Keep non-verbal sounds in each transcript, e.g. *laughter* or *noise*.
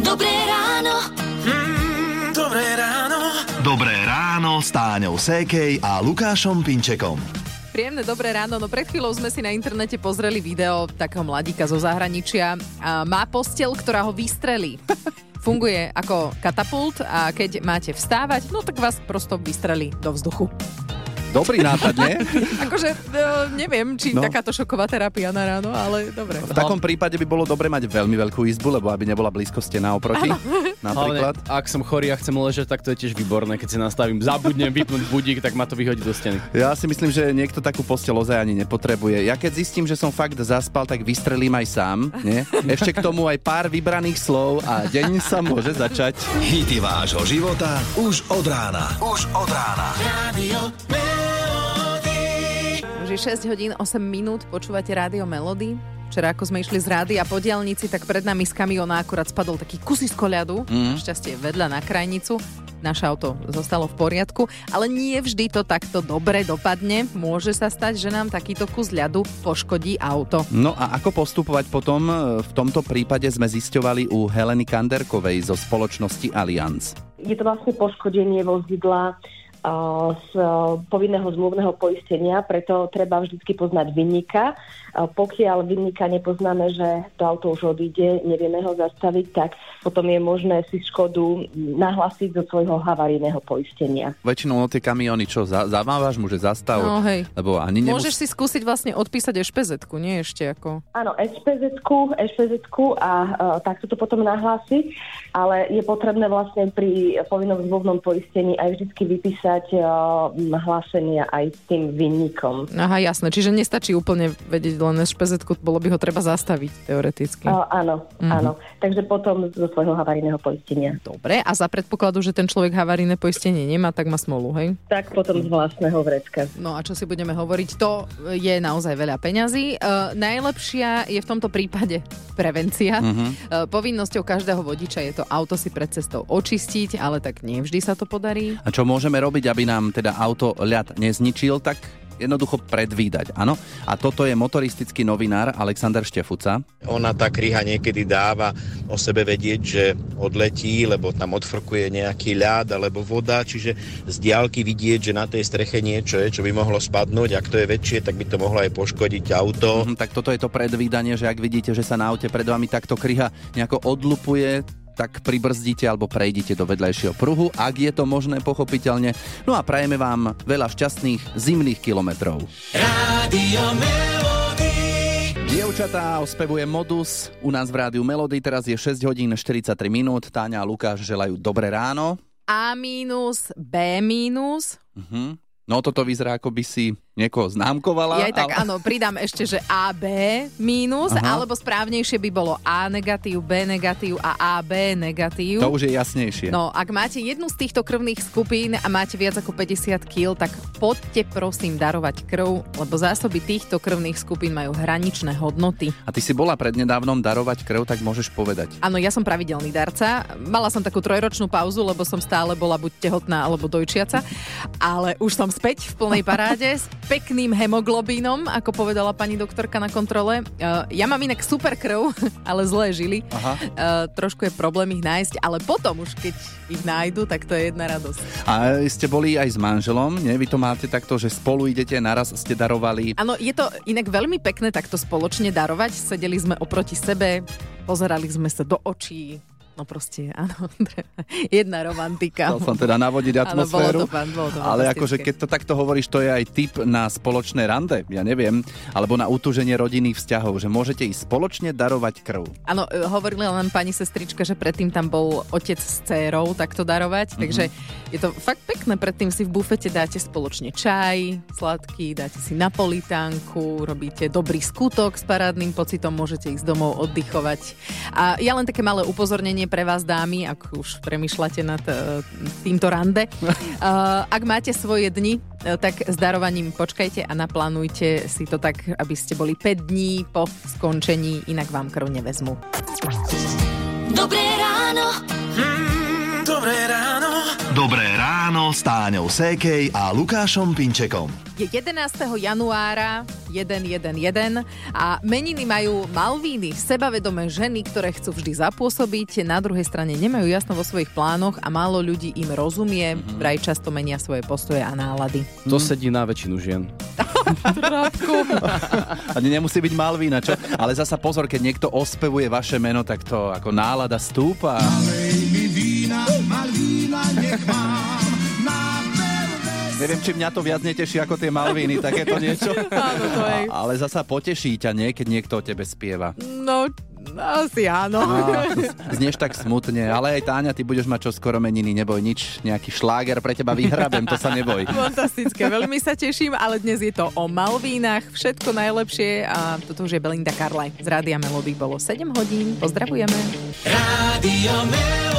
Dobré ráno. Mm, dobré ráno. Dobré ráno s Táňou Sékej a Lukášom Pinčekom. Príjemné dobré ráno, no pred chvíľou sme si na internete pozreli video takého mladíka zo zahraničia. A má postel, ktorá ho vystrelí. *laughs* Funguje ako katapult a keď máte vstávať, no tak vás prosto vystrelí do vzduchu. Dobrý nápad, nie? *laughs* Akože no, neviem, či No. takáto šoková terapia na ráno, ale dobre. V takom prípade by bolo dobre mať veľmi veľkú izbu, lebo aby nebola blízko stena oproti. *laughs* Napríklad. Hlavne, ak som chorý a chcem ležať, tak to je tiež výborné. Keď si nastavím, zabudnem vypnúť budík, tak ma to vyhodí do steny. Ja si myslím, že niekto takú postel ozaj ani nepotrebuje. Ja keď zistím, že som fakt zaspal, tak vystrelím aj sám. Nie? *laughs* Ešte k tomu aj pár vybraných slov a deň sa môže začať. Hity vášho života už od rána. Už od rána. Radio 6 hodín 8 minút, počúvate Rádio Melody. Včera, ako sme išli z rády a po diaľnici, tak pred nami z kamiona akurát spadol taký kusisko ľadu. Mm. Šťastie vedľa na krajnicu. Naše auto zostalo v poriadku, ale nie vždy to takto dobre dopadne. Môže sa stať, že nám takýto kus ľadu poškodí auto. No a ako postupovať potom? V tomto prípade sme zisťovali u Heleny Kanderkovej zo spoločnosti Allianz. Je to vlastne poškodenie vozidla z a, povinného zmluvného poistenia, preto treba vždy poznať vinníka. A Pokiaľ vinníka nepoznáme, že to auto už odíde, nevieme ho zastaviť, tak potom je možné si škodu nahlásiť do svojho havarijného poistenia. Väčšinou no tie kamiony, čo, za, zamávaš mu, že zastav? No hej. Lebo ani nemus- Môžeš si skúsiť vlastne odpísať špz nie ešte ako... Áno, SPZ-ku, SPZ-ku a uh, takto to potom nahlásiť, ale je potrebné vlastne pri povinnom zmluvnom poistení aj vždy vypísať uh, hlásenia aj s tým vinníkom. Aha, jasné. Čiže nestačí úplne vedieť len špz bolo by ho treba zastaviť teoreticky. Uh, áno, mm-hmm. áno. Takže potom zo svojho havarijného poistenia. Dobre, a za predpokladu, že ten človek havarijné poistenie nemá, tak má smolu, hej? Tak potom z vlastného vrecka. No a čo si budeme hovoriť, to je naozaj veľa peňazí. Uh, najlepšia je v tomto prípade prevencia. Uh-huh. Uh, povinnosťou každého vodiča je to auto si pred cestou očistiť, ale tak nie vždy sa to podarí. A čo môžeme robiť, aby nám teda auto ľad nezničil, tak jednoducho predvídať, áno. A toto je motoristický novinár Alexander Štefuca. Ona tá kryha niekedy dáva o sebe vedieť, že odletí, lebo tam odfrkuje nejaký ľad alebo voda, čiže z diálky vidieť, že na tej streche niečo je, čo by mohlo spadnúť. Ak to je väčšie, tak by to mohlo aj poškodiť auto. Mhm, tak toto je to predvídanie, že ak vidíte, že sa na aute pred vami takto kryha nejako odlupuje, tak pribrzdíte alebo prejdite do vedľajšieho pruhu, ak je to možné pochopiteľne. No a prajeme vám veľa šťastných zimných kilometrov. Radio Melody. Dievčatá ospevuje Modus u nás v rádiu Melody, teraz je 6 hodín 43 minút. Táňa a Lukáš želajú dobré ráno. A mínus, B mínus. Mhm. No toto vyzerá, ako by si niekoho známkovala. Ja tak ale... áno, pridám ešte, že AB mínus, Aha. alebo správnejšie by bolo A negatív, B negatív a AB negatív. To už je jasnejšie. No, ak máte jednu z týchto krvných skupín a máte viac ako 50 kg, tak poďte prosím darovať krv, lebo zásoby týchto krvných skupín majú hraničné hodnoty. A ty si bola prednedávnom darovať krv, tak môžeš povedať. Áno, ja som pravidelný darca. Mala som takú trojročnú pauzu, lebo som stále bola buď tehotná alebo dojčiaca, ale už som späť v plnej paráde pekným hemoglobínom, ako povedala pani doktorka na kontrole. Uh, ja mám inak super krv, *laughs* ale zlé žily. Aha. Uh, trošku je problém ich nájsť, ale potom už keď ich nájdu, tak to je jedna radosť. A ste boli aj s manželom, nie? Vy to máte takto, že spolu idete, naraz ste darovali. Áno, je to inak veľmi pekné takto spoločne darovať. Sedeli sme oproti sebe, pozerali sme sa do očí. No proste, *laughs* áno, jedna romantika. Chcel som teda navodiť Áno, bolo atmosféru. to fajn, bolo to ale akože keď to takto hovoríš, to je aj tip na spoločné rande, ja neviem, alebo na utúženie rodinných vzťahov, že môžete ísť spoločne darovať krv. Áno, e, hovorila len pani sestrička, že predtým tam bol otec s dcérou takto darovať, takže je to fakt pekné. Predtým si v bufete dáte spoločne čaj, sladký, dáte si napolitánku, robíte dobrý skutok s parádnym pocitom, môžete ísť domov oddychovať. A ja len také malé upozornenie pre vás dámy, ak už premyšľate nad e, týmto rande. Uh, *laughs* ak máte svoje dni, e, tak s darovaním počkajte a naplánujte si to tak, aby ste boli 5 dní po skončení, inak vám krv nevezmu. Dobré ráno. Mm, s Táňou Sékej a Lukášom Pinčekom. Je 11. januára 111 a meniny majú Malvíny, sebavedomé ženy, ktoré chcú vždy zapôsobiť, na druhej strane nemajú jasno vo svojich plánoch a málo ľudí im rozumie, vraj často menia svoje postoje a nálady. To sedí na väčšinu žien. *laughs* A *laughs* ne- nemusí byť Malvína, čo? Ale zasa pozor, keď niekto ospevuje vaše meno, tak to ako nálada stúpa. Neviem, či mňa to viac neteší ako tie Malvíny, takéto *laughs* niečo. Áno, to je. A- Ale zasa poteší ťa, nie? Keď niekto o tebe spieva. No, asi áno. Á, znieš tak smutne, ale aj Táňa, ty budeš mať čo skoro meniny, neboj nič, nejaký šláger pre teba vyhrabem, to sa neboj. *laughs* Fantastické, veľmi sa teším, ale dnes je to o Malvínach, všetko najlepšie a toto už je Belinda Carlaj z Rádia Melody. Bolo 7 hodín, pozdravujeme. Rádio Melody.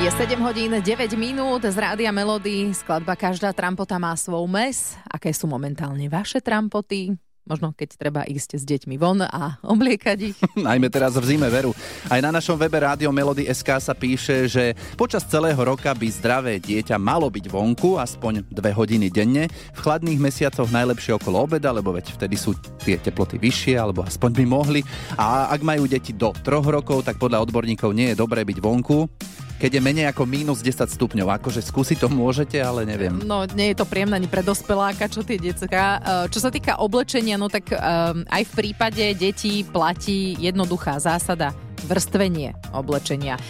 Je 7 hodín 9 minút z Rádia Melody. Skladba Každá trampota má svoj mes. Aké sú momentálne vaše trampoty? Možno keď treba ísť s deťmi von a *laughs* obliekať ich. *laughs* Najmä teraz v zime veru. Aj na našom webe Rádio Melody SK sa píše, že počas celého roka by zdravé dieťa malo byť vonku aspoň dve hodiny denne. V chladných mesiacoch najlepšie okolo obeda, lebo veď vtedy sú tie teploty vyššie, alebo aspoň by mohli. A ak majú deti do troch rokov, tak podľa odborníkov nie je dobré byť vonku. Keď je menej ako minus 10 stupňov, akože skúsiť to môžete, ale neviem. No, nie je to príjemné ani pre dospeláka, čo tie decka. E, Čo sa týka oblečenia, no tak um, aj v prípade detí platí jednoduchá zásada vrstvenie oblečenia. E,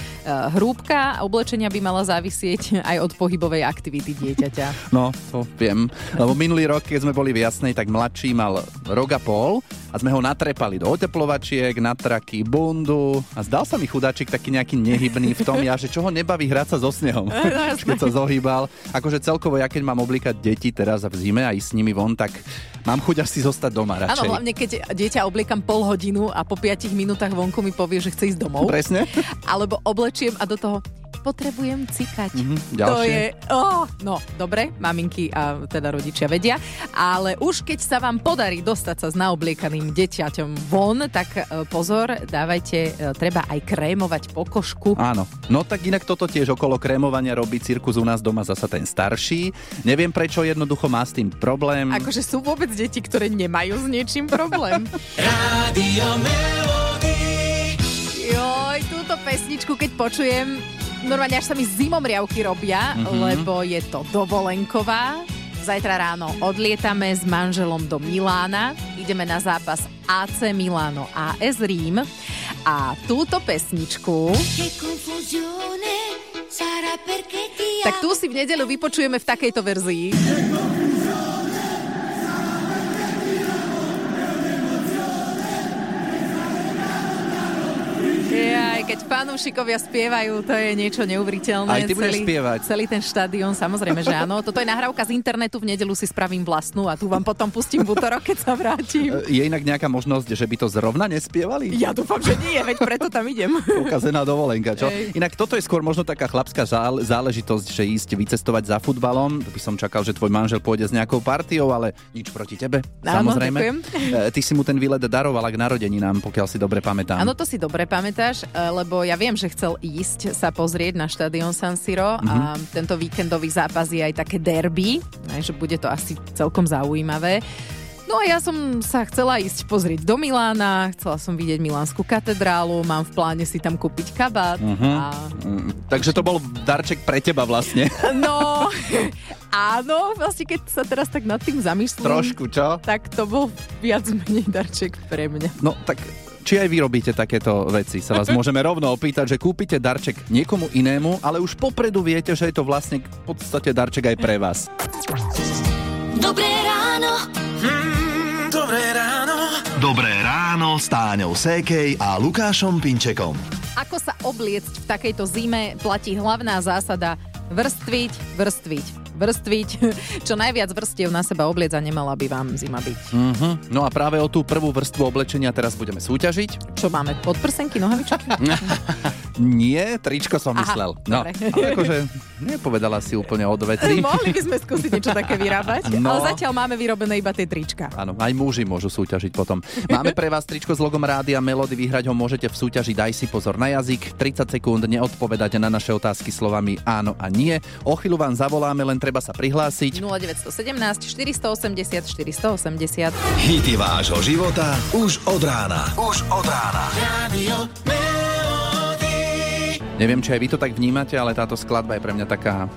Hrúbka oblečenia by mala závisieť aj od pohybovej aktivity dieťaťa. *laughs* No, to viem. Lebo minulý rok, keď sme boli v Jasnej, tak mladší mal rok a pol a sme ho natrepali do oteplovačiek, na traky, bundu a zdal sa mi chudáčik taký nejaký nehybný v tom, ja, že čo ho nebaví hrať sa so snehom, *laughs* Už keď sa zohýbal. Akože celkovo, ja keď mám oblíkať deti teraz v zime a ísť s nimi von, tak mám chuť asi zostať doma Áno, radšej. hlavne keď dieťa obliekam pol hodinu a po 5 minútach vonku mi povie, že chce ísť domov. Presne. Alebo oblečiem a do toho potrebujem cikať. Mhm, To je... Oh, no, dobre, maminky a teda rodičia vedia, ale už keď sa vám podarí dostať sa s naobliekaným deťaťom von, tak e, pozor, dávajte, e, treba aj krémovať pokožku. Áno. No tak inak toto tiež okolo krémovania robí cirkus u nás doma zasa ten starší. Neviem prečo, jednoducho má s tým problém. Akože sú vôbec deti, ktoré nemajú s niečím problém. *laughs* Rádio Melody. Pesničku, keď počujem, normálne až sa mi zimomriavky robia, Mhm. lebo je to dovolenková. Zajtra ráno odlietame s manželom do Milána. Ideme na zápas AC Milano AS Rím. A túto pesničku, tak tu si v nedeľu vypočujeme v takejto verzii. Keď fanúšikovia spievajú, to je niečo neuveriteľné. Aj ty budeš celý, spievať. Celý ten štadión, samozrejme, že áno. Toto je nahrávka z internetu, v nedelu si spravím vlastnú a tu vám potom pustím v útorok, keď sa vrátim. Je inak nejaká možnosť, že by to zrovna nespievali? Ja dúfam, že nie, veď preto tam idem. Ukazená dovolenka, čo? Ej. Inak toto je skôr možno taká chlapská zále- záležitosť, že ísť vycestovať za futbalom. By som čakal, že tvoj manžel pôjde s nejakou partiou, ale nič proti tebe. Áno, samozrejme. ďakujem. E, Ty si mu ten výlet daroval k narodeninám, pokiaľ si dobre pamätám. Áno, to si dobre pamätáš, e, lebo ja viem, že chcel ísť sa pozrieť na štadión San Siro a tento víkendový zápas je aj také derby, že bude to asi celkom zaujímavé. No a ja som sa chcela ísť pozrieť do Milána, chcela som vidieť Milánsku katedrálu, mám v pláne si tam kúpiť kabát a Mm, Takže to bol darček pre teba vlastne. *laughs* no, áno, vlastne keď sa teraz tak nad tým zamyslím, Trošku, čo? tak to bol viac menej darček pre mňa. No tak či aj vy robíte takéto veci? Sa vás môžeme rovno opýtať, že kúpite darček niekomu inému, ale už popredu viete, že je to vlastne v podstate darček aj pre vás. Dobré ráno. Mm, dobré ráno. Dobré ráno s Táňou Sékej a Lukášom Pinčekom. Ako sa obliecť v takejto zime platí hlavná zásada vrstviť, vrstviť, vrstviť. *laughs* Čo najviac vrstiev na seba obliec a nemala by vám zima byť. Mhm. No a práve o tú prvú vrstvu oblečenia teraz budeme súťažiť. Čo máme? Podprsenky, nohavičky? *laughs* Nie, tričko som Aha, myslel. No, dobre. ale akože nepovedala si úplne od veci. *laughs* Mohli by sme skúsiť niečo také vyrábať, No. ale zatiaľ máme vyrobené iba tie trička. Áno, aj muži môžu súťažiť potom. Máme pre vás tričko s logom Rádia Melody, vyhrať ho môžete v súťaži Daj si pozor na jazyk, 30 sekúnd neodpovedať na naše otázky slovami áno a nie. O chvíľu vám zavoláme, len treba sa prihlásiť. 0917 480 480. Hity vášho života už od rána. Už od rána. Radio. Neviem, či aj vy to tak vnímate, ale táto skladba je pre mňa taká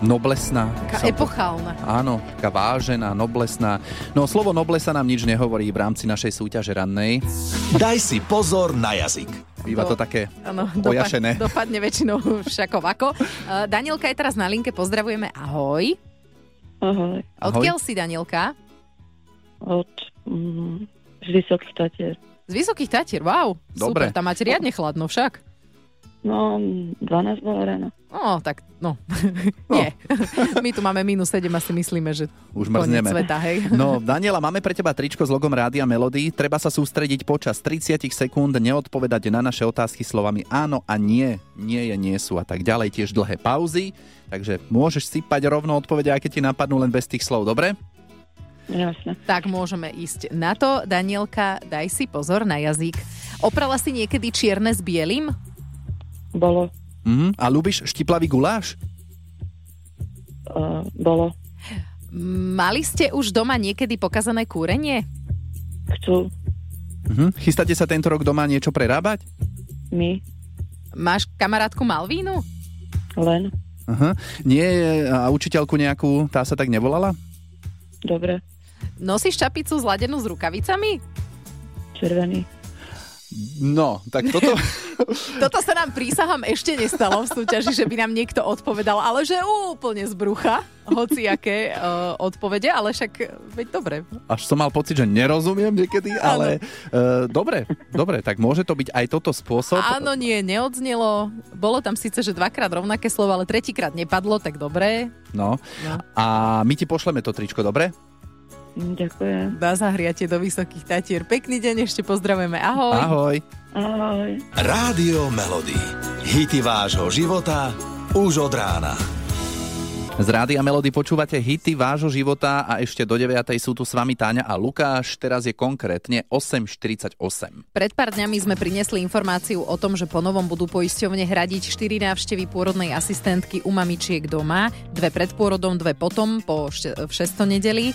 noblesná. Taká Som- epochálna. Áno, taká vážená, noblesná. No slovo noblesa nám nič nehovorí v rámci našej súťaže rannej. Daj si pozor na jazyk. Býva to také pojašené. dopadne väčšinou *laughs* všako vako. Uh, Danielka je teraz na linke, pozdravujeme, ahoj. Ahoj. Ahoj. Odkiaľ si, Danielka? Od mm, z Vysokých Tatier. Z Vysokých Tatier, wow. Dobre. Super, tam máte riadne chladno však. No, 12 bolo ráno. No, tak, no. *laughs* Nie. *laughs* My tu máme minus 7 a si myslíme, že Už mrzneme. sveta, hej. *laughs* No, Daniela, máme pre teba tričko s logom Rádia Melody. Treba sa sústrediť počas 30 sekúnd, neodpovedať na naše otázky slovami áno a nie, nie je, nie sú a tak ďalej. Tiež dlhé pauzy, takže môžeš sypať rovno odpovede, aké ti napadnú len bez tých slov, dobre? Jasné. Tak môžeme ísť na to. Danielka, daj si pozor na jazyk. Oprala si niekedy čierne s bielým? Bolo. Mhm. A ľúbiš štiplavý guláš? Uh, bolo. Mali ste už doma niekedy pokazané kúrenie? Chcú. Mhm. Chystáte sa tento rok doma niečo prerábať? My. Máš kamarátku Malvínu? Len. Aha. Nie, a učiteľku nejakú, tá sa tak nevolala? Dobre. Nosíš čapicu zladenú s rukavicami? Červený. No, tak toto... *laughs* Toto sa nám prísahám ešte nestalo v súťaži, že by nám niekto odpovedal, ale že úplne z brucha, hociaké uh, odpovede, ale však, veď dobre. Až som mal pocit, že nerozumiem niekedy, ale uh, dobre, dobre, tak môže to byť aj toto spôsob. Áno, nie, neodznelo. Bolo tam síce, že dvakrát rovnaké slovo, ale tretíkrát nepadlo, tak dobré. No. No. A my ti pošleme to tričko, dobre? Mm, Ďakujem. Dá zahriate do Vysokých Tatier. Pekný deň, ešte pozdravujeme. Ahoj. Ahoj. Ahoj. Rádio Melody. Hity vášho života už od rána. Z Rádia Melody počúvate hity vášho života a ešte do 9. sú tu s vami Táňa a Lukáš. Teraz je konkrétne 8.48. Pred pár dňami sme priniesli informáciu o tom, že po novom budú poisťovne hradiť 4 návštevy pôrodnej asistentky u mamičiek doma, dve pred pôrodom, dve potom po šte- v 600 nedeli.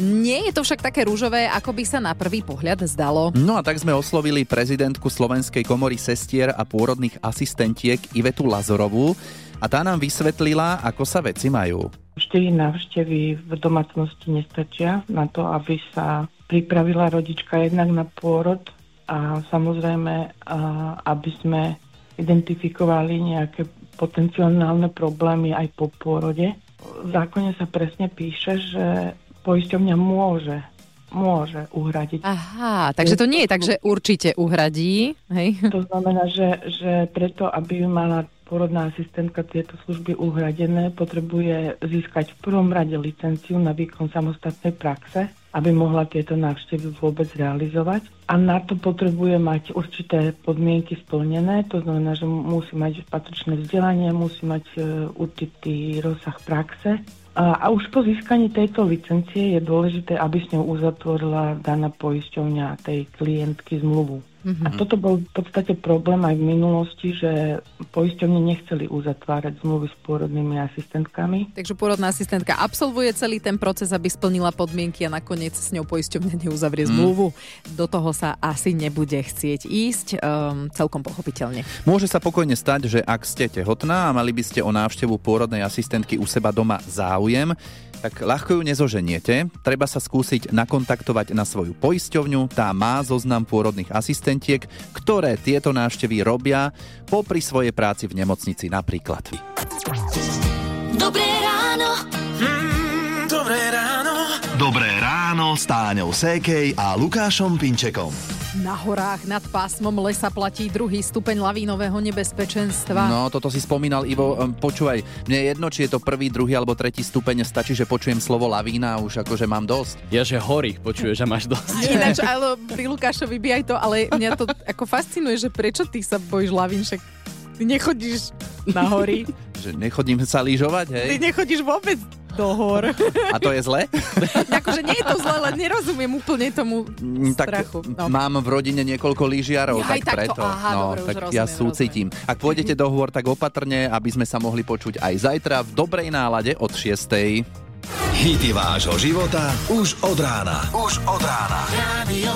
Nie je to však také rúžové, ako by sa na prvý pohľad zdalo. No a tak sme oslovili prezidentku Slovenskej komory sestier a pôrodných asistentiek Ivetu Lazorovú a tá nám vysvetlila, ako sa veci majú. Štyri návštevy v domácnosti nestačia na to, aby sa pripravila rodička jednak na pôrod a samozrejme, aby sme identifikovali nejaké potenciálne problémy aj po pôrode. V zákone sa presne píše, že poisťovňa môže môže uhradiť. Aha, takže to nie je tak, že určite uhradí. Hej. To znamená, že, že preto, aby mala porodná asistentka tieto služby uhradené, potrebuje získať v prvom rade licenciu na výkon samostatnej praxe, aby mohla tieto návštevy vôbec realizovať. A na to potrebuje mať určité podmienky splnené, to znamená, že musí mať patričné vzdelanie, musí mať e, určitý rozsah praxe. A, už po získaní tejto licencie je dôležité, aby s ňou uzatvorila daná poisťovňa tej klientky zmluvu. Mhm. A toto bol v podstate problém aj v minulosti, že poisťovne nechceli uzatvárať zmluvy s pôrodnými asistentkami. Takže pôrodná asistentka absolvuje celý ten proces, aby splnila podmienky a nakoniec s ňou poisťovňa neuzavrie zmluvu. Do toho sa asi nebude chcieť ísť, um, celkom pochopiteľne. Môže sa pokojne stať, že ak ste tehotná a mali by ste o návštevu pôrodnej asistentky u seba doma záujem, tak ľahko ju nezoženiete. Treba sa skúsiť nakontaktovať na svoju poisťovňu. Tá má zoznam pôrodných asistentiek, ktoré tieto návštevy robia popri svojej práci v nemocnici napríklad. Dobré ráno. Mm, dobré ráno. Dobré ráno s Táňou Sékej a Lukášom Pinčekom. Na horách nad pásmom lesa platí druhý stupeň lavínového nebezpečenstva. No, toto si spomínal Ivo. Počúvaj, mne je jedno, či je to prvý, druhý alebo tretí stupeň, stačí, že počujem slovo lavína a už akože mám dosť. Ja, že hory, počuješ, že máš dosť. Ináč, ale pri Lukášovi by aj to, ale mňa to ako fascinuje, že prečo ty sa bojíš lavín, však Ty nechodíš na hory. Že nechodím sa lyžovať, hej? Ty nechodíš vôbec do hor. A to je zle? *laughs* akože nie je to zle, len nerozumiem úplne tomu Mm, tak strachu. No. mám v rodine niekoľko lyžiarov, tak takto, preto. aha, no, dobre, tak rozumiem, ja súcitím. Ak pôjdete do hôr, tak opatrne, aby sme sa mohli počuť aj zajtra v dobrej nálade od 6. Hity vášho života už od rána. Už od rána. Radio